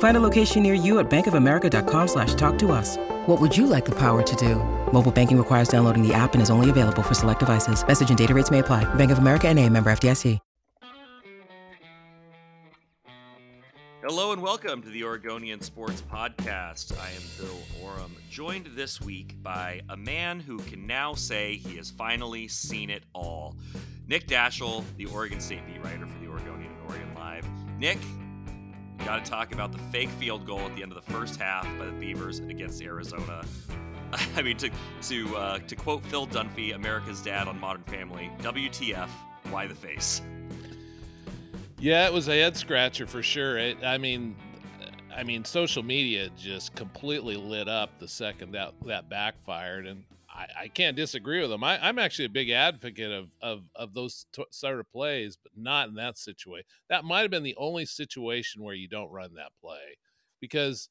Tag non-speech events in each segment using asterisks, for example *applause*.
Find a location near you at bankofamerica.com slash talk to us. What would you like the power to do? Mobile banking requires downloading the app and is only available for select devices. Message and data rates may apply. Bank of America and a member FDIC. Hello and welcome to the Oregonian Sports Podcast. I am Bill Oram, joined this week by a man who can now say he has finally seen it all. Nick Daschel, the Oregon State beat writer for the Oregonian and Oregon Live. Nick, we got to talk about the fake field goal at the end of the first half by the Beavers against Arizona. *laughs* I mean, to to uh, to quote Phil Dunphy, America's dad on Modern Family, "WTF? Why the face?" Yeah, it was a head scratcher for sure. It, I mean, I mean, social media just completely lit up the second that that backfired, and I, I can't disagree with them. I, am actually a big advocate of of of those t- sort of plays, but not in that situation. That might have been the only situation where you don't run that play, because,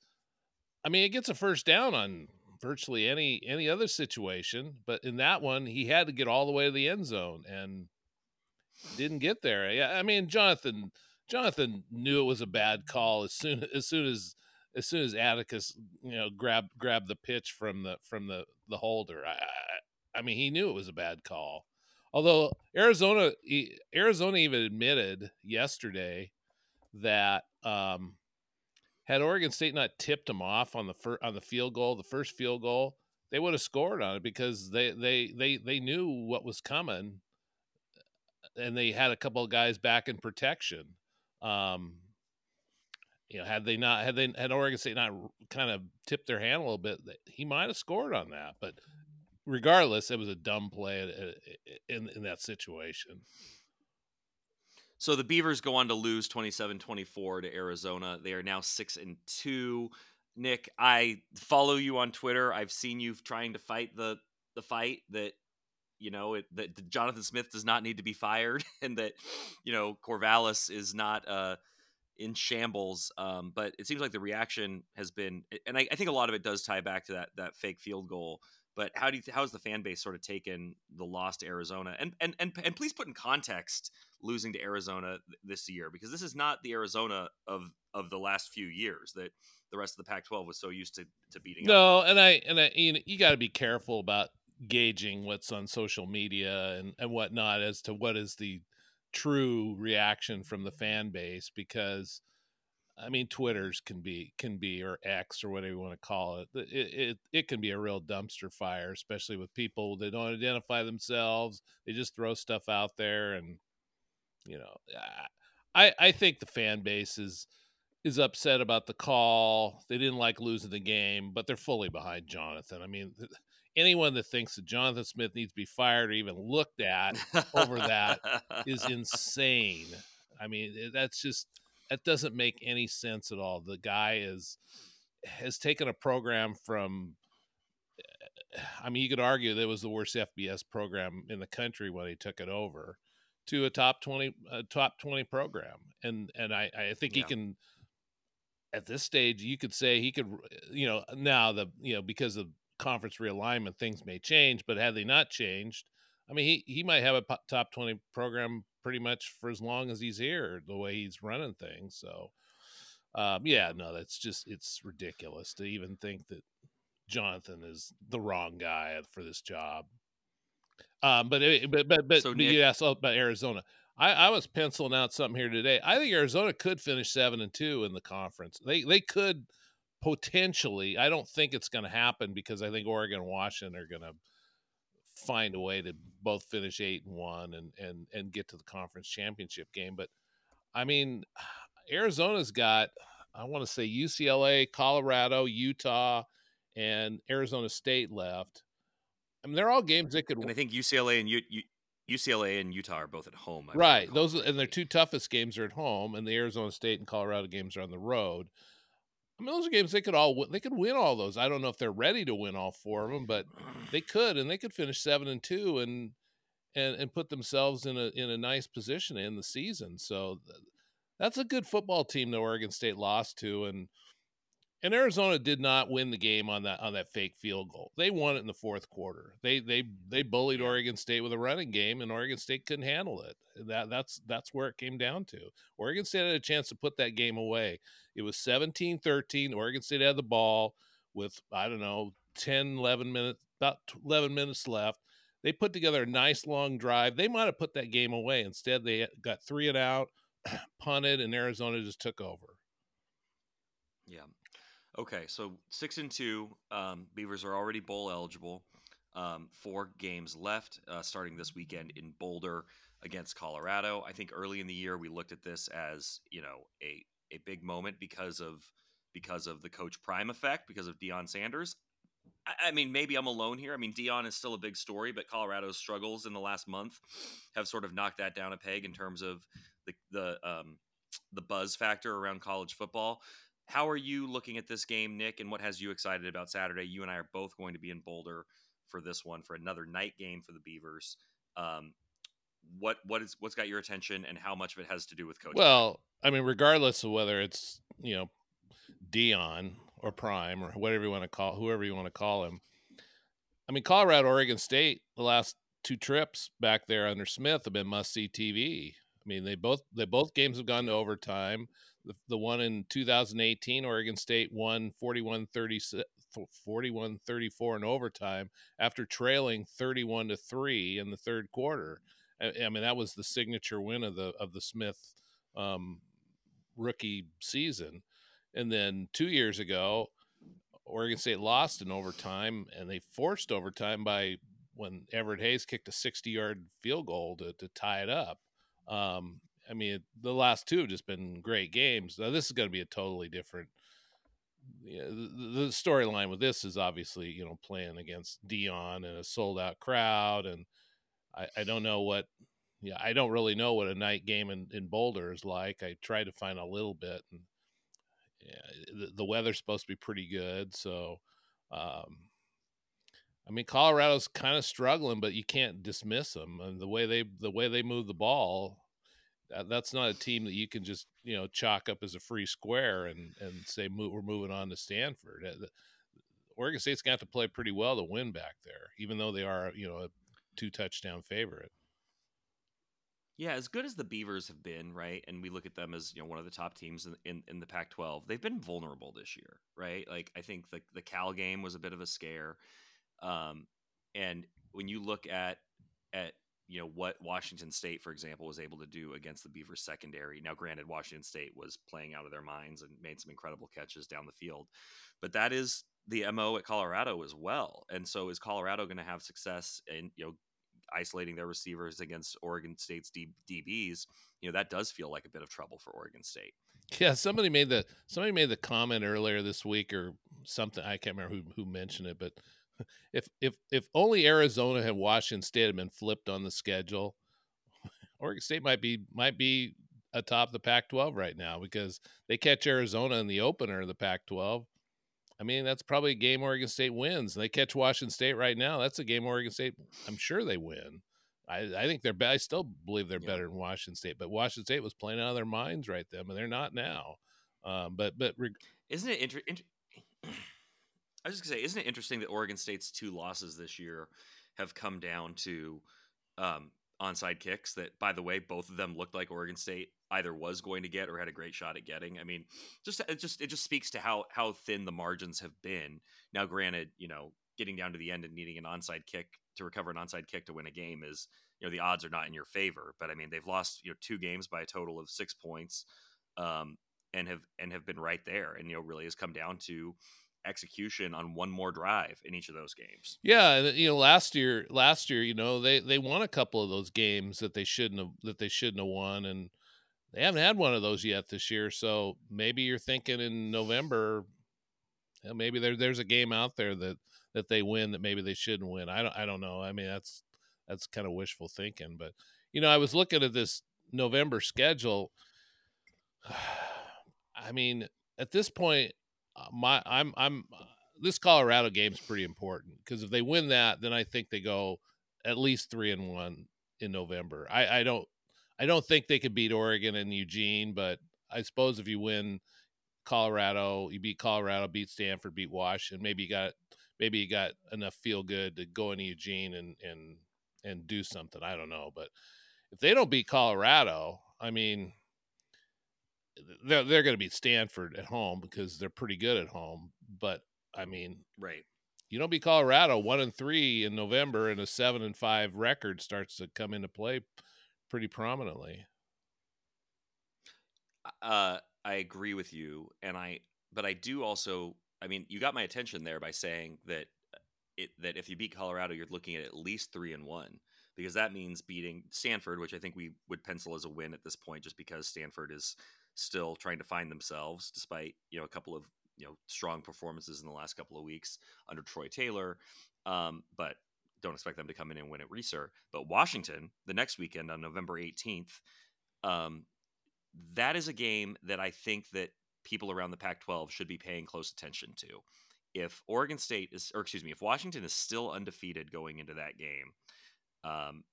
I mean, it gets a first down on virtually any any other situation, but in that one, he had to get all the way to the end zone and didn't get there. Yeah, I mean, Jonathan Jonathan knew it was a bad call as soon as soon as as soon as Atticus, you know, grabbed grabbed the pitch from the from the the holder. I, I, I mean, he knew it was a bad call. Although Arizona Arizona even admitted yesterday that um, had Oregon State not tipped them off on the fir- on the field goal, the first field goal, they would have scored on it because they they they they knew what was coming and they had a couple of guys back in protection. Um, you know, had they not, had they had Oregon State not kind of tipped their hand a little bit, he might have scored on that. But regardless, it was a dumb play in in that situation. So the Beavers go on to lose 27-24 to Arizona. They are now 6 and 2. Nick, I follow you on Twitter. I've seen you trying to fight the the fight that you know it, that Jonathan Smith does not need to be fired, *laughs* and that you know Corvallis is not uh, in shambles. Um, but it seems like the reaction has been, and I, I, think a lot of it does tie back to that that fake field goal. But how do you how has the fan base sort of taken the loss to Arizona? And and and and please put in context losing to Arizona this year because this is not the Arizona of of the last few years that the rest of the Pac-12 was so used to to beating. No, up. and I and I you, know, you got to be careful about gauging what's on social media and, and whatnot as to what is the true reaction from the fan base because I mean Twitter's can be can be or X or whatever you want to call it. It it, it can be a real dumpster fire, especially with people that don't identify themselves. They just throw stuff out there, and you know, I I think the fan base is is upset about the call. They didn't like losing the game, but they're fully behind Jonathan. I mean, anyone that thinks that Jonathan Smith needs to be fired or even looked at over that is *laughs* insane. I mean, eh, that's just that doesn't make any sense at all. The guy is has taken a program from eh, I mean, you could argue that it was the worst FBS program in the country when he took it over to a top 20 a top 20 program. And and I I think yeah. he can at this stage you could say he could you know now the you know because of conference realignment, things may change. But had they not changed, I mean, he, he might have a top 20 program pretty much for as long as he's here, the way he's running things. So, um, yeah, no, that's just, it's ridiculous to even think that Jonathan is the wrong guy for this job. Um, but, but, but, but, so Nick, you asked about Arizona. I, I was penciling out something here today. I think Arizona could finish seven and two in the conference. They, they could potentially. I don't think it's going to happen because I think Oregon and Washington are going to find a way to both finish eight and one and and and get to the conference championship game. But I mean, *sighs* Arizona's got I want to say UCLA, Colorado, Utah, and Arizona State left. I mean, they're all games they could. And I think UCLA and U, U, UCLA and Utah are both at home. I right. Those and their two toughest games are at home, and the Arizona State and Colorado games are on the road. I mean, those are games they could all they could win all those. I don't know if they're ready to win all four of them, but they could, and they could finish seven and two and and and put themselves in a in a nice position in the season. So that's a good football team that Oregon State lost to, and and Arizona did not win the game on that on that fake field goal. They won it in the fourth quarter. They they they bullied Oregon State with a running game, and Oregon State couldn't handle it. That that's that's where it came down to. Oregon State had a chance to put that game away. It was 17-13. Oregon State had the ball with I don't know 10 11 minutes about 11 minutes left. They put together a nice long drive. They might have put that game away. Instead, they got three and out, *clears throat* punted, and Arizona just took over. Yeah. Okay, so six and two. Um, Beavers are already bowl eligible. Um, four games left, uh, starting this weekend in Boulder against Colorado. I think early in the year we looked at this as you know a a big moment because of because of the Coach Prime effect, because of Deion Sanders. I, mean, maybe I'm alone here. I mean, Dion is still a big story, but Colorado's struggles in the last month have sort of knocked that down a peg in terms of the the um, the buzz factor around college football. How are you looking at this game, Nick, and what has you excited about Saturday? You and I are both going to be in Boulder for this one for another night game for the Beavers. Um, what what is what's got your attention, and how much of it has to do with coaching? Well, I mean, regardless of whether it's you know Deion or Prime or whatever you want to call whoever you want to call him. I mean, Colorado, Oregon State, the last two trips back there under Smith have been must see TV. I mean, they both they both games have gone to overtime. The, one in 2018, Oregon State won 41 41 34 in overtime after trailing 31 to 3 in the third quarter. I, I, mean, that was the signature win of the of the Smith um, rookie season. And then two years ago, Oregon State lost in overtime, and they forced overtime by when Everett Hayes kicked a 60 yard field goal to, to tie it up. Um, I mean, the last two have just been great games. Now, this is going to be a totally different. Know, the, the storyline with this is obviously you know playing against Deion and a sold out crowd, and I, I don't know what. Yeah, I don't really know what a night game in, in Boulder is like. I tried to find a little bit, and yeah, the, the weather's supposed to be pretty good. So, um, I mean, Colorado's kind of struggling, but you can't dismiss them. And the way they the way they move the ball, that's not a team that you can just you know chalk up as a free square and and say move, we're moving on to Stanford. Oregon State's got to play pretty well to win back there, even though they are you know a two touchdown favorite. Yeah, as good as the Beavers have been, right? And we look at them as you know one of the top teams in in, in the Pac-12. They've been vulnerable this year, right? Like I think the the Cal game was a bit of a scare, um, and when you look at at you know what Washington State, for example, was able to do against the Beavers secondary. Now, granted, Washington State was playing out of their minds and made some incredible catches down the field, but that is the mo at Colorado as well. And so, is Colorado going to have success in you know isolating their receivers against Oregon State's D- DBs? You know that does feel like a bit of trouble for Oregon State. Yeah, somebody made the somebody made the comment earlier this week or something. I can't remember who who mentioned it, but if if if only Arizona and Washington State had been flipped on the schedule, *laughs* Oregon State might be might be atop the Pac-12 right now because they catch Arizona in the opener of the Pac-12. I mean, that's probably a game Oregon State wins. They catch Washington State right now. That's a game Oregon State. I'm sure they win. I, I think they're. I still believe they're yeah. better than Washington State, but Washington State was playing out of their minds right then, and they're not now. Um, but but reg- isn't it interesting? I was just gonna say, isn't it interesting that Oregon State's two losses this year have come down to um, onside kicks? That, by the way, both of them looked like Oregon State either was going to get or had a great shot at getting. I mean, just it just it just speaks to how how thin the margins have been. Now, granted, you know, getting down to the end and needing an onside kick to recover an onside kick to win a game is you know the odds are not in your favor. But I mean, they've lost you know two games by a total of six points. Um, and have and have been right there and you know really has come down to execution on one more drive in each of those games. Yeah, you know, last year, last year, you know, they they won a couple of those games that they shouldn't have that they shouldn't have won, and they haven't had one of those yet this year. So maybe you're thinking in November, maybe there there's a game out there that that they win that maybe they shouldn't win. I don't I don't know. I mean, that's that's kind of wishful thinking, but you know, I was looking at this November schedule. *sighs* I mean, at this point, uh, my I'm I'm uh, this Colorado game's pretty important because if they win that, then I think they go at least three and one in November. I I don't I don't think they could beat Oregon and Eugene, but I suppose if you win Colorado, you beat Colorado, beat Stanford, beat Washington, maybe you got maybe you got enough feel good to go into Eugene and and and do something. I don't know, but if they don't beat Colorado, I mean, they're they're going to beat Stanford at home because they're pretty good at home. But I mean, right? You don't beat Colorado one and three in November, and a seven and five record starts to come into play pretty prominently. Uh, I agree with you, and I but I do also. I mean, you got my attention there by saying that it that if you beat Colorado, you're looking at at least three and one because that means beating Stanford, which I think we would pencil as a win at this point, just because Stanford is still trying to find themselves, despite you know a couple of you know strong performances in the last couple of weeks under Troy Taylor. Um, but don't expect them to come in and win at Reser. But Washington, the next weekend on November 18th, um, that is a game that I think that people around the Pac-12 should be paying close attention to. If Oregon State is, or excuse me, if Washington is still undefeated going into that game, um,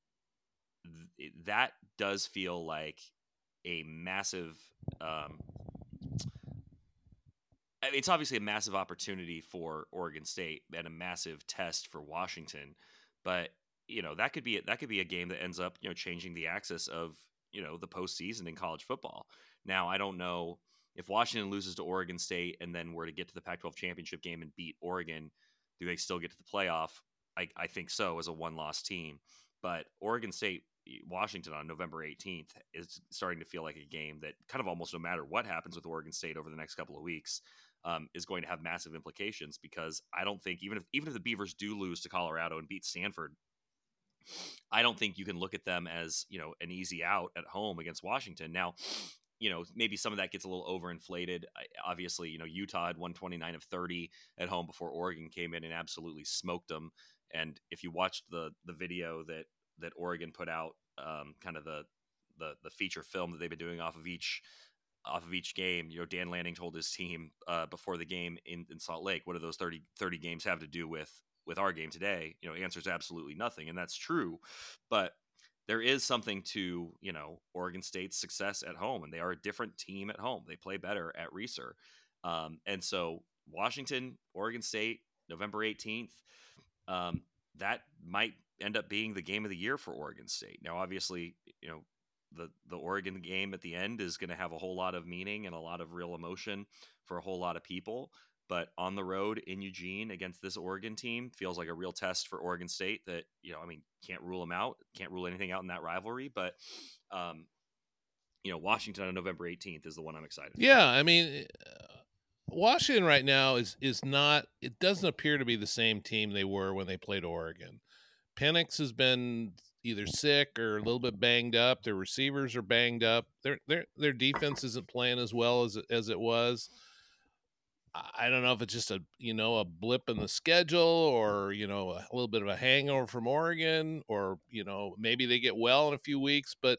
th- that does feel like a massive. Um, it's obviously a massive opportunity for Oregon State and a massive test for Washington, but you know that could be that could be a game that ends up you know changing the axis of you know the postseason in college football. Now I don't know if Washington loses to Oregon State and then were to get to the Pac-12 championship game and beat Oregon, do they still get to the playoff? I, I think so as a one-loss team, but Oregon State Washington on November 18th is starting to feel like a game that kind of almost no matter what happens with Oregon State over the next couple of weeks um, is going to have massive implications because I don't think even if even if the Beavers do lose to Colorado and beat Stanford, I don't think you can look at them as you know an easy out at home against Washington. Now, you know maybe some of that gets a little overinflated. Obviously, you know Utah had 129 of 30 at home before Oregon came in and absolutely smoked them. And if you watched the the video that that Oregon put out, um, kind of the the the feature film that they've been doing off of each off of each game. You know, Dan Lanning told his team uh, before the game in, in Salt Lake, what do those 30, 30 games have to do with with our game today? You know, answers absolutely nothing, and that's true. But there is something to you know Oregon State's success at home, and they are a different team at home. They play better at Reser, um, and so Washington, Oregon State, November eighteenth. Um, that might end up being the game of the year for Oregon State. Now, obviously, you know the the Oregon game at the end is going to have a whole lot of meaning and a lot of real emotion for a whole lot of people. But on the road in Eugene against this Oregon team feels like a real test for Oregon State. That you know, I mean, can't rule them out, can't rule anything out in that rivalry. But um, you know, Washington on November 18th is the one I'm excited. Yeah, I mean, uh, Washington right now is is not. It doesn't appear to be the same team they were when they played Oregon. Penix has been either sick or a little bit banged up. Their receivers are banged up. Their their their defense isn't playing as well as as it was. I don't know if it's just a you know a blip in the schedule or you know a little bit of a hangover from Oregon or you know maybe they get well in a few weeks, but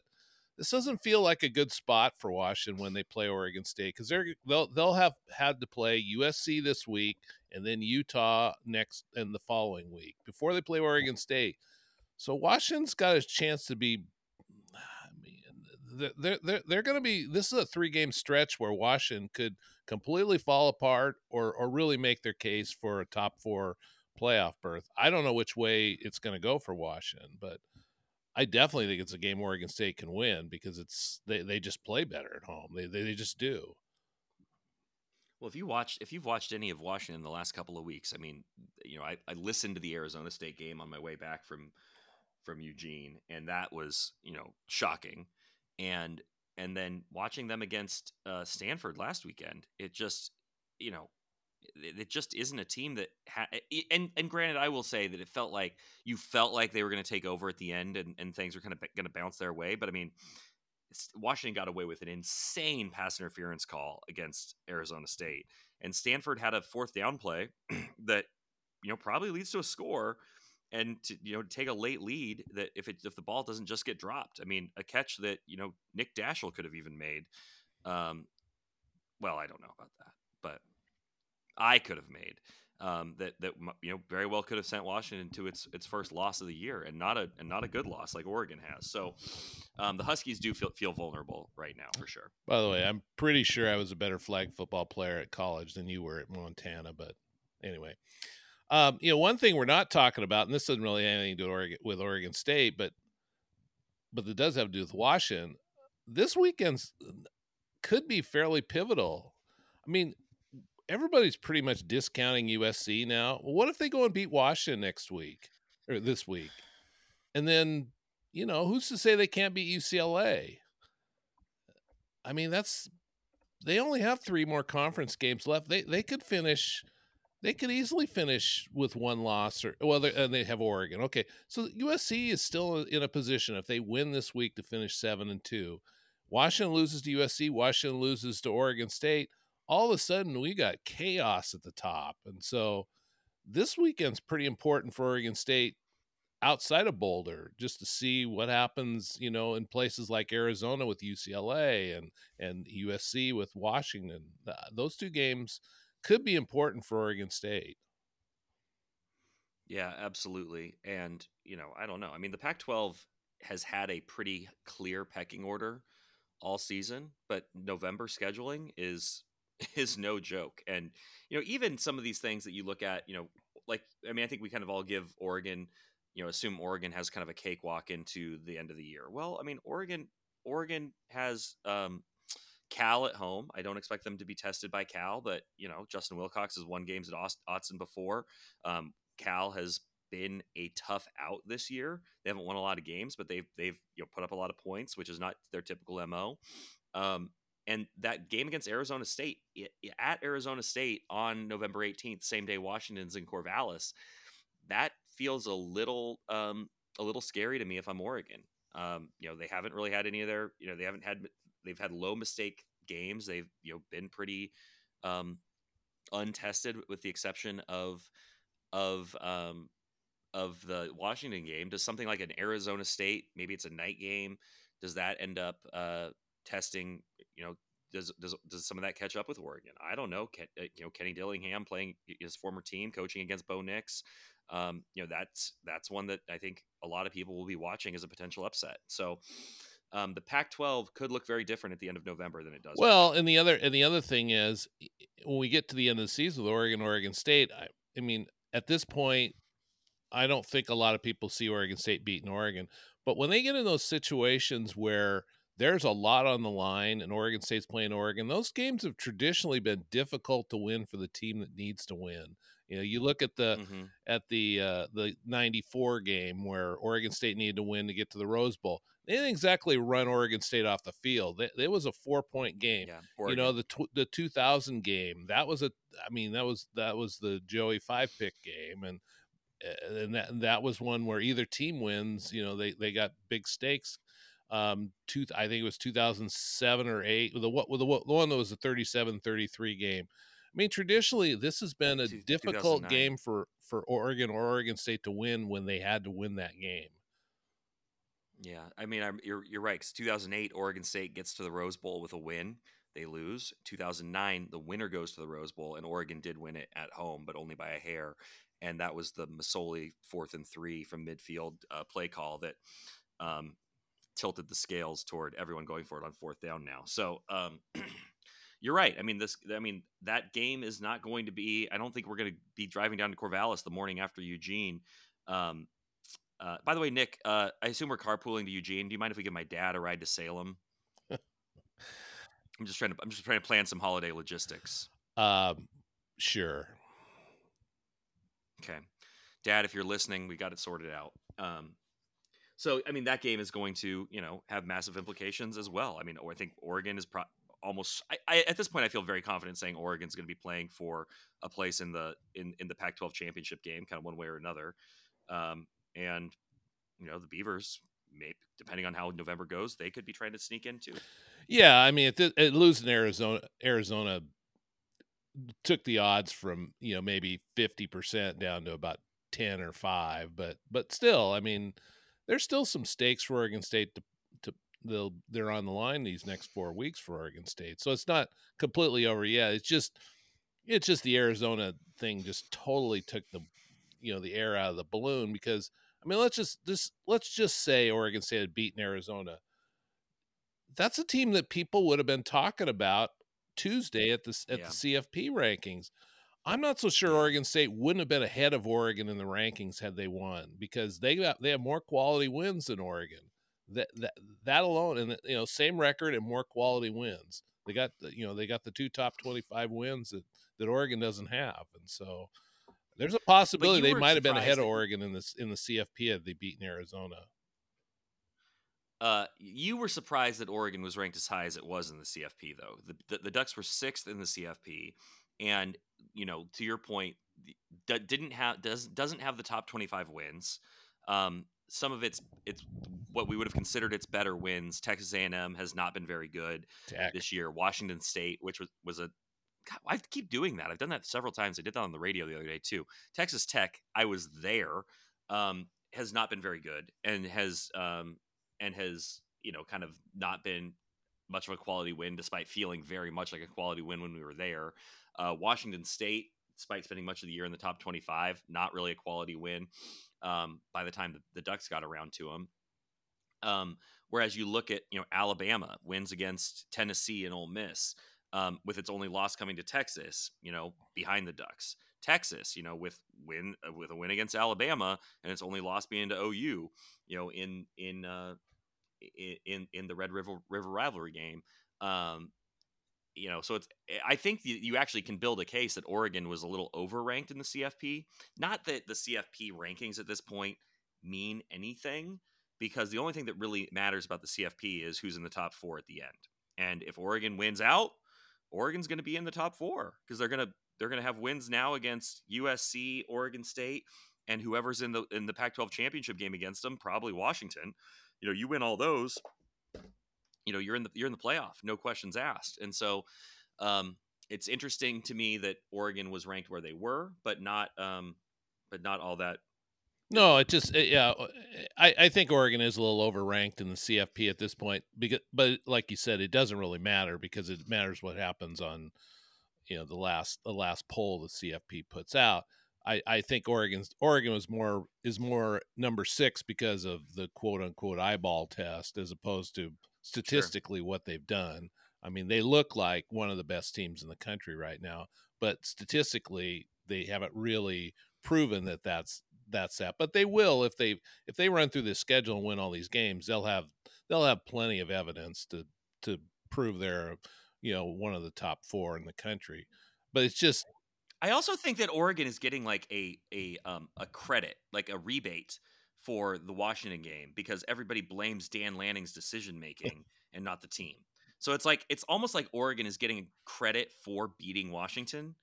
this doesn't feel like a good spot for Washington when they play Oregon State because they're they'll they'll have had to play USC this week and then Utah next and the following week before they play Oregon State. So Washington's got a chance to be. Ah, I mean, they're they're they're going to be. This is a three game stretch where Washington could completely fall apart or or really make their case for a top four playoff berth. I don't know which way it's going to go for Washington, but I definitely think it's a game Oregon State can win because it's they, they just play better at home. They, they, they just do. Well, if you watched if you've watched any of Washington the last couple of weeks, I mean, you know, I, I listened to the Arizona State game on my way back from from Eugene, and that was you know shocking. And and then watching them against uh, Stanford last weekend, it just you know it, just isn't a team that ha- and and granted I will say that it felt like you felt like they were going to take over at the end and, and things were kind of going to bounce their way but I mean Washington got away with an insane pass interference call against Arizona State and Stanford had a fourth down play *clears throat* that you know probably leads to a score and to you know take a late lead that if it if the ball doesn't just get dropped I mean a catch that you know Nick Daschel could have even made um well I don't know about that but I could have made um, that that you know very well could have sent Washington to its its first loss of the year, and not a and not a good loss like Oregon has. So um, the Huskies do feel feel vulnerable right now for sure. By the way, I'm pretty sure I was a better flag football player at college than you were at Montana, but anyway. Um, you know, one thing we're not talking about, and this doesn't really have anything to do Oregon, with Oregon State, but but it does have to do with Washington. This weekend could be fairly pivotal. I mean, everybody's pretty much discounting USC now. What if they go and beat Washington next week or this week? And then, you know, who's to say they can't beat UCLA? I mean, that's they only have three more conference games left. They they could finish they could easily finish with one loss or well and they have Oregon. Okay. So USC is still in a position if they win this week to finish 7 and 2. Washington loses to USC, Washington loses to Oregon State all of a sudden we got chaos at the top. And so this weekend's pretty important for Oregon State outside of Boulder just to see what happens, you know, in places like Arizona with UCLA and and USC with Washington. Uh, those two games could be important for Oregon State. Yeah, absolutely. And, you know, I don't know. I mean, the Pac 12 has had a pretty clear pecking order all season, but November scheduling is is no joke. And you know, even some of these things that you look at, you know, like I mean, I think we kind of all give Oregon, you know, assume Oregon has kind of a cakewalk into the end of the year. Well, I mean, Oregon Oregon has um, Cal at home. I don't expect them to be tested by Cal, but you know, Justin Wilcox has won games at Autzen before. Um, Cal has been a tough out this year. They haven't won a lot of games, but they've they've you know put up a lot of points, which is not their typical mo. Um, and that game against Arizona State at Arizona State on November 18th, same day Washington's in Corvallis, that feels a little um, a little scary to me if I'm Oregon. Um, you know, they haven't really had any of their, you know, they haven't had they've had low mistake games. They've you know been pretty um, untested, with the exception of of um, of the Washington game. Does something like an Arizona State, maybe it's a night game, does that end up uh, testing you know does does does some of that catch up with Oregon? I don't know. Ken, uh, you know, Kenny Dillingham playing his former team, coaching against Bo Nix. Um, you know, that's that's one that I think a lot of people will be watching as a potential upset. So, um, the Pac-12 could look very different at the end of November than it does. Well, and the other and the other thing is when we get to the end of the season with Oregon, Oregon State. I, I mean, at this point, I don't think a lot of people see Oregon State beating Oregon. But when they get in those situations where there's a lot on the line, and Oregon State's playing Oregon. Those games have traditionally been difficult to win for the team that needs to win. You know, you look at the mm-hmm. at the uh, the '94 game where Oregon State needed to win to get to the Rose Bowl. They didn't exactly run Oregon State off the field. It, it was a four point game. Yeah, you know, the tw- the 2000 game that was a. I mean, that was that was the Joey five pick game, and and that and that was one where either team wins. You know, they they got big stakes um two i think it was 2007 or 8 the what the, the one that was a 37-33 game. I mean traditionally this has been a difficult game for for oregon or oregon state to win when they had to win that game. Yeah i mean I'm, you're, you're right because 2008 oregon state gets to the rose bowl with a win they lose. 2009 the winner goes to the rose bowl and oregon did win it at home but only by a hair. And that was the Masoli fourth and three from midfield uh, play call that um, tilted the scales toward everyone going for it on fourth down now. So um, *clears throat* you're right. I mean, this. I mean, that game is not going to be. I don't think we're going to be driving down to Corvallis the morning after Eugene. Um, uh, by the way, Nick, uh, I assume we're carpooling to Eugene. Do you mind if we give my dad a ride to Salem? *laughs* I'm just trying to. I'm just trying to plan some holiday logistics. Um, sure. Okay, Dad, if you're listening, we got it sorted out. Um, so I mean that game is going to you know have massive implications as well. I mean I think Oregon is pro- almost I, I, at this point I feel very confident saying Oregon's going to be playing for a place in the in in the Pac-12 championship game, kind of one way or another. Um, and you know the Beavers, may, depending on how November goes, they could be trying to sneak in too. Yeah, I mean, losing Arizona, Arizona took the odds from you know maybe fifty percent down to about ten or five, but but still, I mean, there's still some stakes for Oregon State to to they'll they're on the line these next four weeks for Oregon State, so it's not completely over yet. It's just it's just the Arizona thing just totally took the you know the air out of the balloon because I mean let's just this let's just say Oregon State had beaten Arizona. That's a team that people would have been talking about Tuesday at the at yeah. the CFP rankings. I'm not so sure Oregon State wouldn't have been ahead of Oregon in the rankings had they won because they got they have more quality wins than Oregon. That that that alone, and you know, same record and more quality wins. They got the, you know they got the two top 25 wins that that Oregon doesn't have, and so there's a possibility they might have been ahead of Oregon in this in the CFP had they beaten Arizona. Uh, you were surprised that Oregon was ranked as high as it was in the CFP, though. The, the, the Ducks were sixth in the CFP, and you know, to your point, that didn't have does doesn't have the top twenty five wins. Um, some of it's it's what we would have considered its better wins. Texas A and M has not been very good Tech. this year. Washington State, which was was a God, I keep doing that. I've done that several times. I did that on the radio the other day too. Texas Tech, I was there, um, has not been very good and has um, and has you know kind of not been much of a quality win, despite feeling very much like a quality win when we were there. Uh, Washington State, despite spending much of the year in the top 25, not really a quality win um, by the time the, the, Ducks got around to them. Um, whereas you look at you know Alabama wins against Tennessee and Ole Miss, um, with its only loss coming to Texas, you know, behind the Ducks. Texas, you know, with win uh, with a win against Alabama and its only loss being to OU, you know, in in uh, in in the Red River River rivalry game. Um, you know, so it's I think you actually can build a case that Oregon was a little overranked in the CFP. Not that the CFP rankings at this point mean anything, because the only thing that really matters about the CFP is who's in the top four at the end. And if Oregon wins out, Oregon's going to be in the top four because they're going to they're going to have wins now against USC, Oregon State, and whoever's in the in the Pac-12 championship game against them, probably Washington. You know, you win all those, you know, you're in the you're in the playoff, no questions asked. And so, um, it's interesting to me that Oregon was ranked where they were, but not um, but not all that no, it just it, yeah. I, I think Oregon is a little overranked in the CFP at this point because, but like you said, it doesn't really matter because it matters what happens on, you know, the last the last poll the CFP puts out. I, I think Oregon's Oregon was more is more number six because of the quote unquote eyeball test as opposed to statistically sure. what they've done. I mean, they look like one of the best teams in the country right now, but statistically, they haven't really proven that that's that's that. But they will if they if they run through this schedule and win all these games, they'll have they'll have plenty of evidence to to prove they're you know one of the top four in the country. But it's just I also think that Oregon is getting like a a um a credit, like a rebate for the Washington game because everybody blames Dan Lanning's *laughs* decision making and not the team. So it's like it's almost like Oregon is getting credit for beating Washington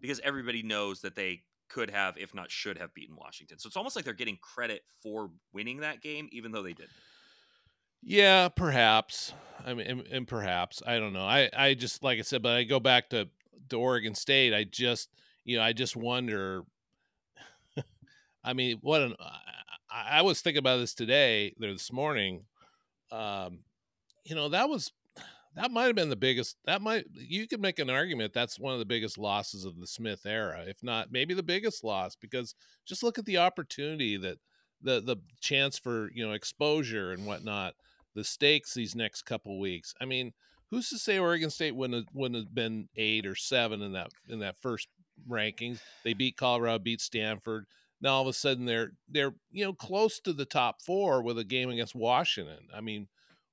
because everybody knows that they could have, if not should have, beaten Washington. So it's almost like they're getting credit for winning that game, even though they didn't. Yeah, perhaps. I mean, and, and, perhaps I don't know. I I just like I said, but I go back to to Oregon State. I just you know I just wonder. *laughs* I mean, what an I, I was thinking about this today, there this morning. Um, you know, that was that might have been the biggest that might you could make an argument that's one of the biggest losses of the smith era if not maybe the biggest loss because just look at the opportunity that the the chance for you know exposure and whatnot the stakes these next couple weeks i mean who's to say oregon state wouldn't have, wouldn't have been eight or seven in that in that first rankings they beat colorado beat stanford now all of a sudden they're they're you know close to the top four with a game against washington i mean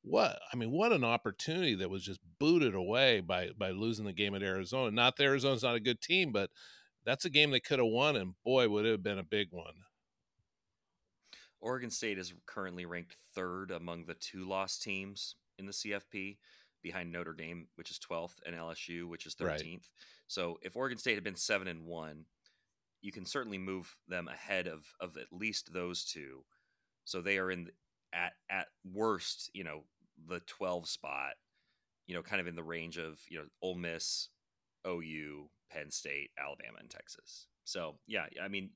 what I mean, what an opportunity that was just booted away by by losing the game at Arizona. Not that Arizona's not a good team, but that's a game they could have won, and boy, would it have been a big one. Oregon State is currently ranked third among the two lost teams in the CFP. behind Notre Dame, which is 12th, and LSU, which is 13th. Right. So if Oregon State had been seven and one, you can certainly move them ahead of of at least those two. So they are in at at worst, you know, the 12 spot, you know, kind of in the range of you know Ole Miss, OU, Penn State, Alabama, and Texas. So yeah, I mean,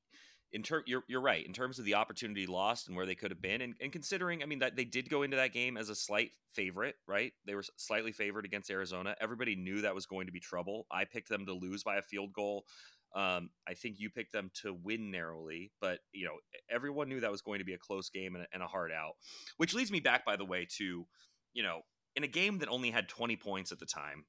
in term you're you're right in terms of the opportunity lost and where they could have been, and, and considering I mean that they did go into that game as a slight favorite, right? They were slightly favored against Arizona. Everybody knew that was going to be trouble. I picked them to lose by a field goal. Um, I think you picked them to win narrowly, but you know everyone knew that was going to be a close game and a, and a hard out. Which leads me back, by the way, to you know in a game that only had 20 points at the time.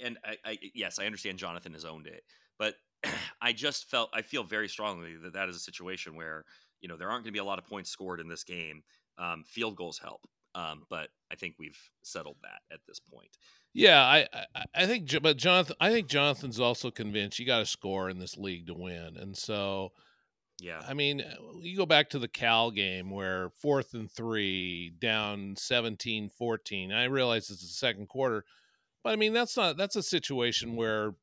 And I, I yes, I understand Jonathan has owned it, but *clears throat* I just felt I feel very strongly that that is a situation where you know there aren't going to be a lot of points scored in this game. Um, field goals help, um, but I think we've settled that at this point. Yeah, I, I, I think, but Jonathan, I think Jonathan's also convinced you got to score in this league to win, and so. Yeah. I mean, uh, you go back to the Cal game where fourth and three, down 17 14. I realize it's the second quarter, but I mean, that's not, that's a situation where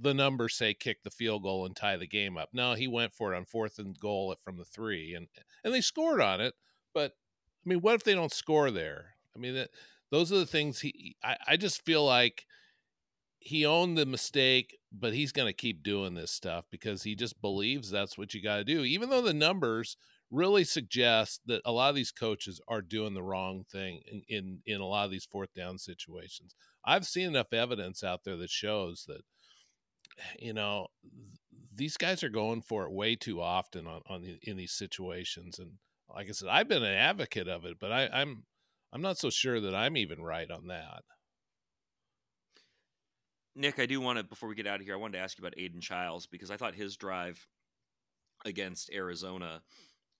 the numbers say kick the field goal and tie the game up. No, he went for it on fourth and goal from the three, and and they scored on it. But I mean, what if they don't score there? I mean, that, those are the things he. I, I just feel like he owned the mistake, but he's going to keep doing this stuff because he just believes that's what you got to do, even though the numbers really suggest that a lot of these coaches are doing the wrong thing in, in, in a lot of these fourth down situations. I've seen enough evidence out there that shows that you know these guys are going for it way too often on, on the, in these situations and like i said i've been an advocate of it but I, i'm i'm not so sure that i'm even right on that nick i do want to before we get out of here i wanted to ask you about aidan chiles because i thought his drive against arizona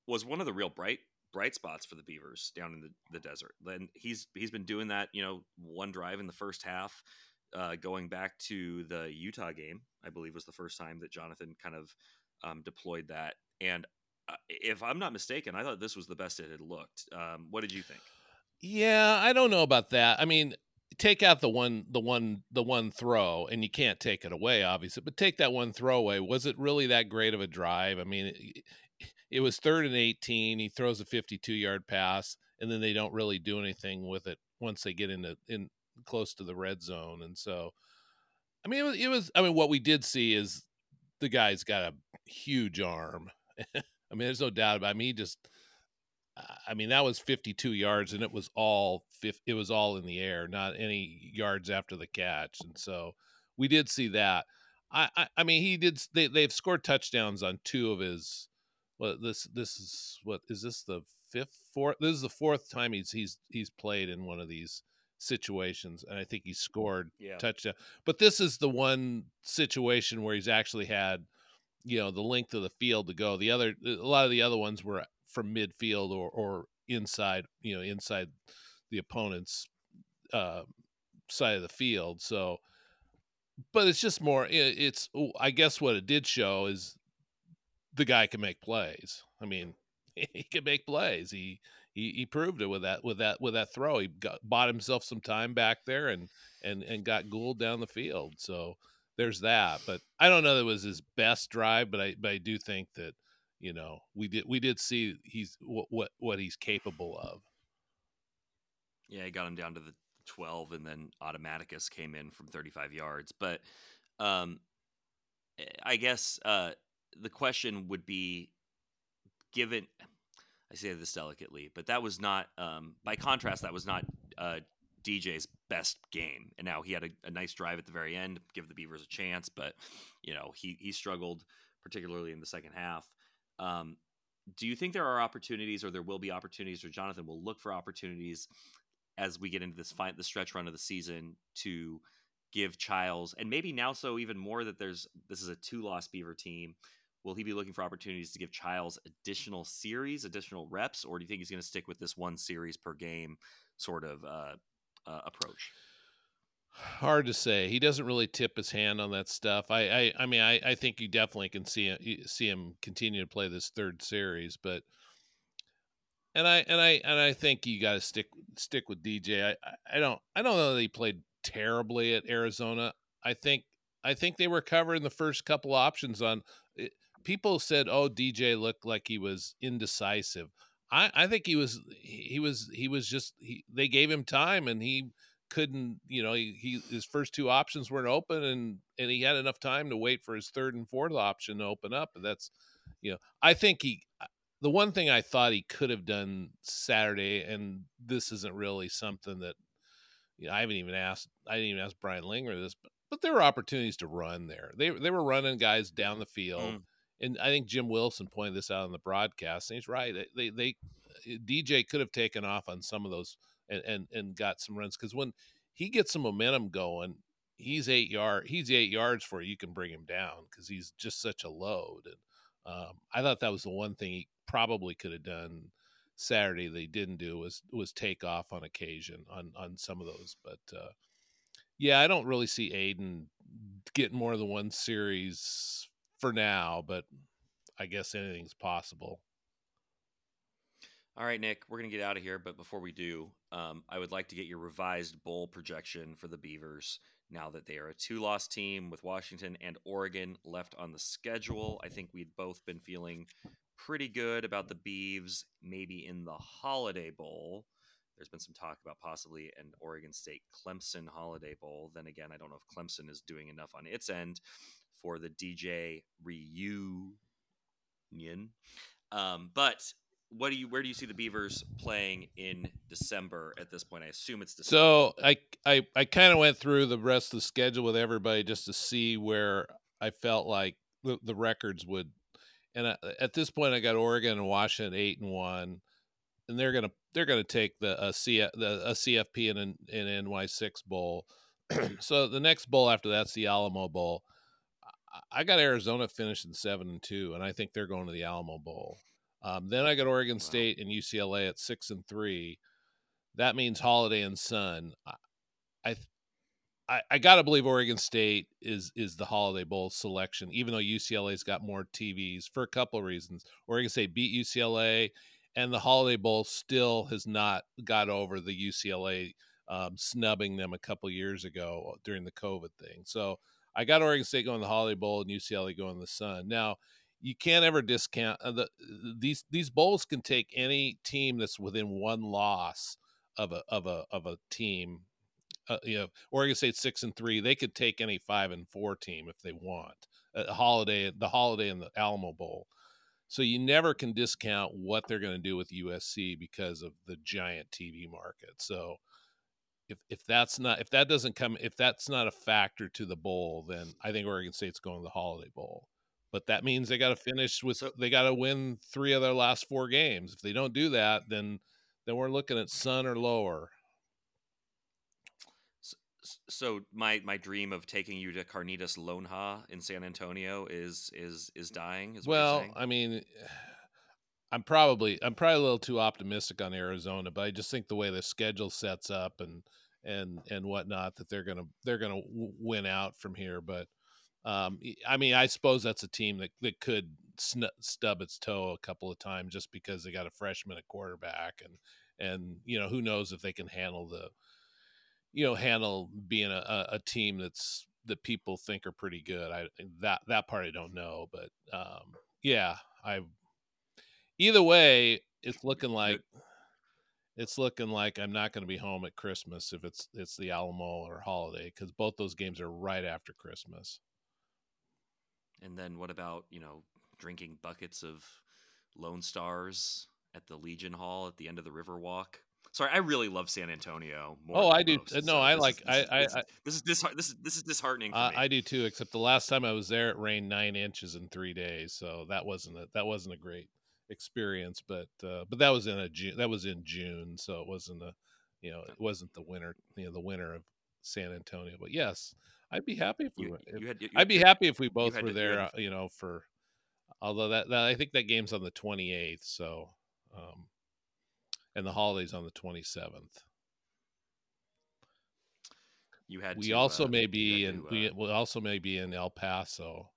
was one of the real bright bright spots for the beavers down in the, the desert and he's he's been doing that you know one drive in the first half uh, going back to the Utah game, I believe was the first time that Jonathan kind of um, deployed that. And uh, if I'm not mistaken, I thought this was the best it had looked. Um, what did you think? Yeah, I don't know about that. I mean, take out the one, the one, the one throw, and you can't take it away, obviously. But take that one throw away. Was it really that great of a drive? I mean, it, it was third and 18. He throws a 52 yard pass, and then they don't really do anything with it once they get into in close to the red zone, and so I mean, it was, it was. I mean, what we did see is the guy's got a huge arm. *laughs* I mean, there's no doubt about. It. I mean, he just. I mean, that was 52 yards, and it was all it was all in the air, not any yards after the catch, and so we did see that. I, I, I mean, he did. They they've scored touchdowns on two of his. Well, this this is what is this the fifth, fourth? This is the fourth time he's he's he's played in one of these situations, and I think he scored yeah. touchdown. But this is the one situation where he's actually had, you know, the length of the field to go. The other, a lot of the other ones were from midfield or or inside, you know, inside the opponent's uh, side of the field. So, but it's just more. It's I guess what it did show is the guy can make plays. I mean, *laughs* he can make plays. He he, he proved it with that with that with that throw. He got, bought himself some time back there and and and got Gould down the field. So there's that. But I don't know that it was his best drive, but I but I do think that you know we did we did see he's what what, what he's capable of. Yeah, he got him down to the 12 and then automaticus came in from 35 yards but um i guess uh the question would be given I say this delicately, but that was not. Um, by contrast, that was not uh, DJ's best game. And now he had a, a, nice drive at the very end, give the Beavers a chance, but you know he he struggled particularly in the second half. Um, do you think there are opportunities, or there will be opportunities, or Jonathan will look for opportunities as we get into this fight, the stretch run of the season to give Chiles, and maybe now so even more that there's this is a two loss Beaver team Will he be looking for opportunities to give Chiles additional series, additional reps, or do you think he's going to stick with this one series per game sort of uh, uh, approach? Hard to say. He doesn't really tip his hand on that stuff. I, I, I mean, I, I think you definitely can see him, see him continue to play this third series, but and I and I and I think you got to stick stick with DJ. I I don't I don't know that he played terribly at Arizona. I think I think they were covering the first couple options on. People said, "Oh, DJ looked like he was indecisive." I I think he was he was he was just he, they gave him time and he couldn't you know he, he his first two options weren't open and and he had enough time to wait for his third and fourth option to open up and that's you know I think he the one thing I thought he could have done Saturday, and this isn't really something that you know, I haven't even asked. I didn't even ask Brian Lindgren this, but, but there were opportunities to run there. They they were running guys down the field, mm. and I think Jim Wilson pointed this out on the broadcast, and he's right. They they DJ could have taken off on some of those and and, and got some runs because when he gets some momentum going, he's eight yard. He's eight yards for you. Can bring him down because he's just such a load. And um, I thought that was the one thing he probably could have done Saturday they didn't do was was take off on occasion on on some of those. But uh, yeah, I don't really see Aiden getting more than one series for now, but I guess anything's possible. All right, Nick, we're going to get out of here. But before we do, um, I would like to get your revised bowl projection for the Beavers now that they are a two loss team with Washington and Oregon left on the schedule. I think we'd both been feeling pretty good about the Beavs maybe in the Holiday Bowl. There's been some talk about possibly an Oregon State Clemson Holiday Bowl. Then again, I don't know if Clemson is doing enough on its end for the DJ reunion. Um, but what do you where do you see the Beavers playing in December at this point? I assume it's December. So I I I kind of went through the rest of the schedule with everybody just to see where I felt like the, the records would and I, at this point, I got Oregon and Washington eight and one, and they're gonna they're gonna take the a, C, the, uh, a CFP and an, an NY six bowl. *clears throat* so the next bowl after that's the Alamo Bowl. I got Arizona finishing seven and two, and I think they're going to the Alamo Bowl. Um, then I got Oregon wow. State and UCLA at six and three. That means Holiday and Sun. I, I I, gotta believe Oregon State is is the Holiday Bowl selection, even though UCLA's got more TVs for a couple of reasons. Oregon State beat UCLA, and the Holiday Bowl still has not got over the UCLA um, snubbing them a couple years ago during the COVID thing. So I got Oregon State going the Holiday Bowl and UCLA going to the Sun. Now you can't ever discount uh, the these these bowls can take any team that's within one loss of a of a of a team uh, you know, Oregon State six and three, they could take any five and four team if they want. A holiday, the holiday and the Alamo Bowl. So you never can discount what they're going to do with USC because of the giant TV market. So if if that's not if that doesn't come if that's not a factor to the bowl, then I think Oregon State's going to the Holiday Bowl. But that means they got to finish with they got to win three of their last four games. If they don't do that, then then we're looking at Sun or lower so my my dream of taking you to Carnitas Lonja in San Antonio is is is dying. Is well, I mean, *sighs* I'm probably I'm probably a little too optimistic on Arizona, but I just think the way the schedule sets up and and and whatnot that they're gonna they're gonna win out from here. But um, I mean, I suppose that's a team that that could sn- stub its toe a couple of times just because they got a freshman at quarterback and and you know who knows if they can handle the you know handle being a, a team that's that people think are pretty good. I that that part I don't know, but um, yeah, I either way, it's looking like it's looking like I'm not going to be home at Christmas if it's it's the Alamo or holiday because both those games are right after Christmas. And then what about you know drinking buckets of Lone Stars at the Legion Hall at the end of the Riverwalk? Sorry, I really love San Antonio. oh, I do. No, so I like. Is, I, I, this, I, this is this this is this is disheartening. Uh, I do too. Except the last time I was there, it rained nine inches in three days, so that wasn't a that wasn't a great experience. But uh, but that was in a June. That was in June, so it wasn't a you know it wasn't the winter you know the winter of San Antonio. But yes, I'd be happy if we. You, if, you had, you, I'd be happy if we both were there. Uh, you know, for although that, that I think that game's on the twenty eighth, so. Um, and the holidays on the 27th. You had. We to, also uh, may be in. To, uh, we will also may be in El Paso.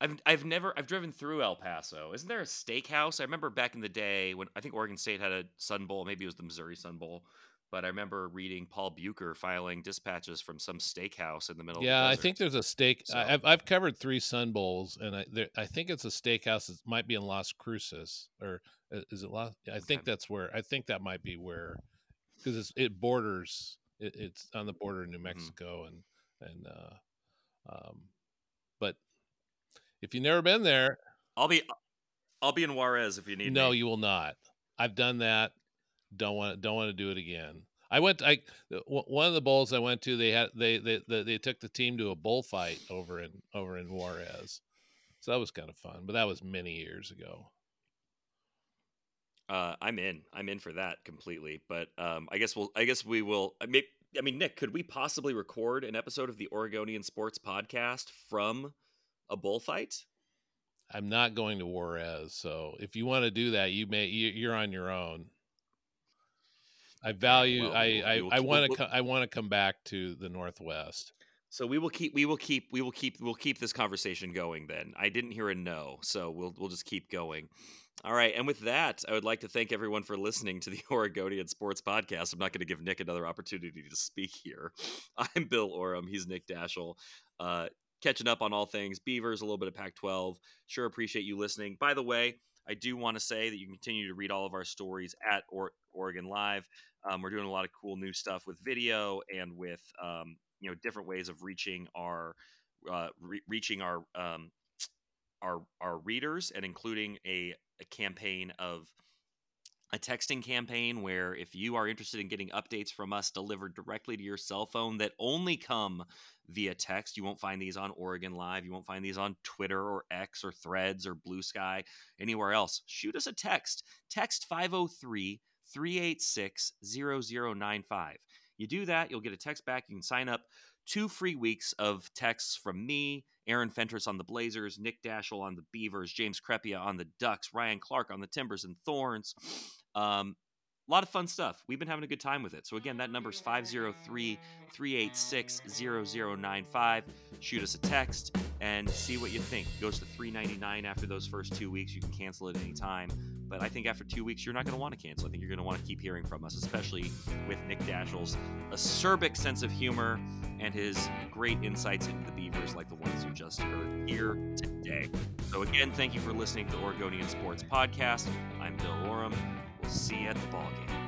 I've I've never I've driven through El Paso. Isn't there a steakhouse? I remember back in the day when I think Oregon State had a Sun Bowl, maybe it was the Missouri Sun Bowl, but I remember reading Paul Buker filing dispatches from some steakhouse in the middle. Yeah, of the I think there's a steak. So- I've I've covered three Sun Bowls, and I there, I think it's a steakhouse. It might be in Las Cruces, or is it Las? I think Okay. that's where. I think that might be where, because it borders. It, it's on the border of New Mhm. Mexico, and and uh, um, but if you've never been there, I'll be I'll be in Juarez if you need no, me. you will not. I've done that. Don't want don't want to do it again. I went. I one of the bowls I went to. They had they they they, they took the team to a bullfight over in over in Juarez, so that was kind of fun. But that was many years ago. Uh, I'm in. I'm in for that completely. But um, I guess we'll. I guess we will. I mean, I mean, Nick, could we possibly record an episode of the Oregonian Sports Podcast from a bullfight? I'm not going to Juarez, so if you want to do that, you may. You're on your own. I value. well, I I, I want we'll- to. Co- I want to come back to the Northwest. So we will keep. We will keep. We will keep. We'll keep this conversation going. Then I didn't hear a no, so we'll we'll just keep going. All right, and with that, I would like to thank everyone for listening to the *laughs* Oregonian Sports Podcast. I'm not going to give Nick another opportunity to speak here. *laughs* I'm Bill Oram. He's Nick Daschel. Uh, catching up on all things Beavers, a little bit of Pac-12. Sure, appreciate you listening. By the way, I do want to say that you can continue to read all of our stories at or- Oregon Live. Um, we're doing a lot of cool new stuff with video and with um, you know different ways of reaching our uh, re- reaching our um, our our readers and including a, a campaign of a texting campaign where if you are interested in getting updates from us delivered directly to your cell phone that only come via text you won't find these on Oregon Live you won't find these on Twitter or X or Threads or Blue Sky anywhere else shoot us a text. Text 503 386 0095 you do that you'll get a text back you can sign up. Two free weeks of texts from me, Aaron Fentress on the Blazers, Nick Daschel on the Beavers, James Crepea on the Ducks, Ryan Clark on the Timbers and Thorns. Um, a lot of fun stuff. We've been having a good time with it. So, again, that number is 503 386 0095. Shoot us a text and see what you think. It goes to 399 after those first two weeks. You can cancel it anytime. But I think after two weeks, you're not going to want to cancel. I think you're going to want to keep hearing from us, especially with Nick Daschel's acerbic sense of humor and his great insights into the Beavers, like the ones you just heard here today. So, again, thank you for listening to the Oregonian Sports Podcast. I'm Bill Oram. We'll see you at the ballgame.